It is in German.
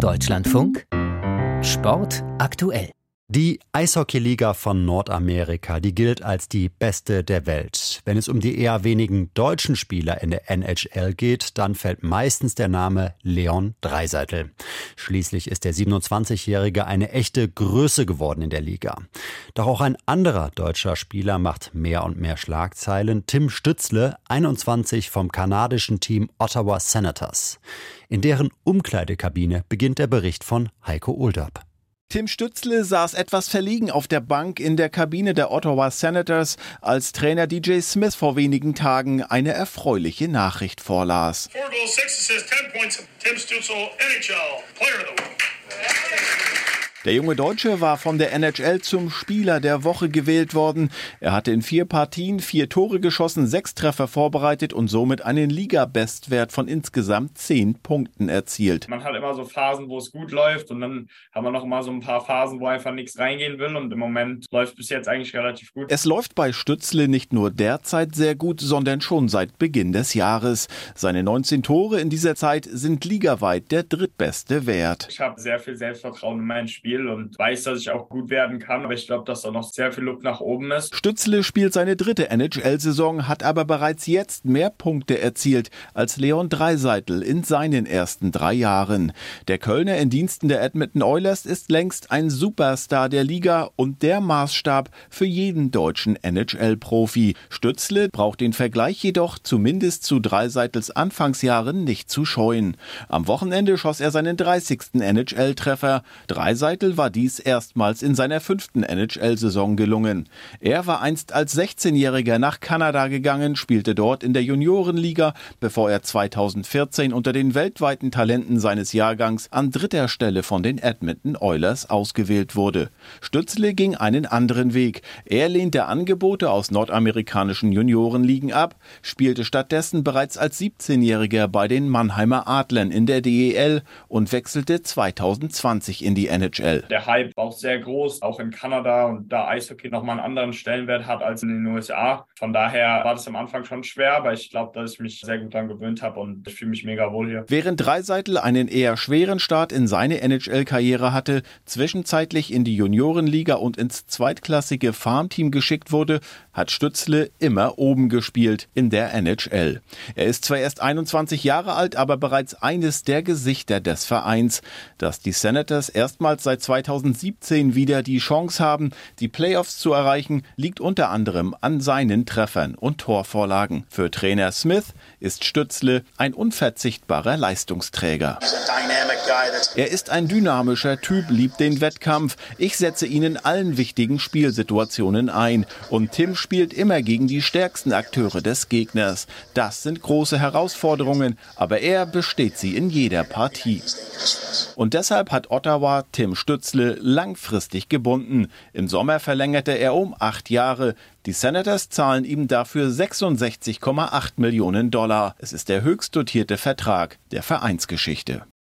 Deutschlandfunk Sport aktuell. Die Eishockeyliga von Nordamerika, die gilt als die beste der Welt. Wenn es um die eher wenigen deutschen Spieler in der NHL geht, dann fällt meistens der Name Leon Dreiseitel. Schließlich ist der 27-Jährige eine echte Größe geworden in der Liga. Doch auch ein anderer deutscher Spieler macht mehr und mehr Schlagzeilen. Tim Stützle, 21 vom kanadischen Team Ottawa Senators. In deren Umkleidekabine beginnt der Bericht von Heiko Ulderb. Tim Stützle saß etwas verlegen auf der Bank in der Kabine der Ottawa Senators, als Trainer DJ Smith vor wenigen Tagen eine erfreuliche Nachricht vorlas. Four goals, six assists, 10 points. Tim Stützle, NHL, Player of the Week. Der junge Deutsche war von der NHL zum Spieler der Woche gewählt worden. Er hatte in vier Partien vier Tore geschossen, sechs Treffer vorbereitet und somit einen Liga-Bestwert von insgesamt zehn Punkten erzielt. Man hat immer so Phasen, wo es gut läuft und dann haben wir noch mal so ein paar Phasen, wo einfach nichts reingehen will und im Moment läuft es bis jetzt eigentlich relativ gut. Es läuft bei Stützle nicht nur derzeit sehr gut, sondern schon seit Beginn des Jahres. Seine 19 Tore in dieser Zeit sind ligaweit der drittbeste Wert. Ich habe sehr viel Selbstvertrauen in mein Spiel Spiel und weiß, dass ich auch gut werden kann. Aber ich glaube, dass da noch sehr viel Luft nach oben ist. Stützle spielt seine dritte NHL-Saison, hat aber bereits jetzt mehr Punkte erzielt als Leon Dreiseitel in seinen ersten drei Jahren. Der Kölner in Diensten der Edmonton Oilers ist längst ein Superstar der Liga und der Maßstab für jeden deutschen NHL-Profi. Stützle braucht den Vergleich jedoch zumindest zu Dreiseitels Anfangsjahren nicht zu scheuen. Am Wochenende schoss er seinen 30. NHL-Treffer. Dreiseitel Keitel war dies erstmals in seiner fünften NHL-Saison gelungen. Er war einst als 16-Jähriger nach Kanada gegangen, spielte dort in der Juniorenliga, bevor er 2014 unter den weltweiten Talenten seines Jahrgangs an dritter Stelle von den Edmonton Oilers ausgewählt wurde. Stützle ging einen anderen Weg. Er lehnte Angebote aus nordamerikanischen Juniorenligen ab, spielte stattdessen bereits als 17-Jähriger bei den Mannheimer Adlern in der DEL und wechselte 2020 in die NHL. NHL. Der Hype war auch sehr groß, auch in Kanada und da Eishockey nochmal einen anderen Stellenwert hat als in den USA. Von daher war das am Anfang schon schwer, aber ich glaube, dass ich mich sehr gut daran gewöhnt habe und ich fühle mich mega wohl hier. Während Dreiseitel einen eher schweren Start in seine NHL-Karriere hatte, zwischenzeitlich in die Juniorenliga und ins zweitklassige Farmteam geschickt wurde, hat Stützle immer oben gespielt in der NHL. Er ist zwar erst 21 Jahre alt, aber bereits eines der Gesichter des Vereins. Dass die Senators erstmals seit 2017 wieder die Chance haben, die Playoffs zu erreichen, liegt unter anderem an seinen Treffern und Torvorlagen. Für Trainer Smith ist Stützle ein unverzichtbarer Leistungsträger. Er ist ein dynamischer Typ, liebt den Wettkampf. Ich setze ihn in allen wichtigen Spielsituationen ein. Und Tim spielt immer gegen die stärksten Akteure des Gegners. Das sind große Herausforderungen, aber er besteht sie in jeder Partie. Und deshalb hat Ottawa Tim Stützle langfristig gebunden. Im Sommer verlängerte er um acht Jahre. Die Senators zahlen ihm dafür 66,8 Millionen Dollar. Es ist der höchst dotierte Vertrag der Vereinsgeschichte.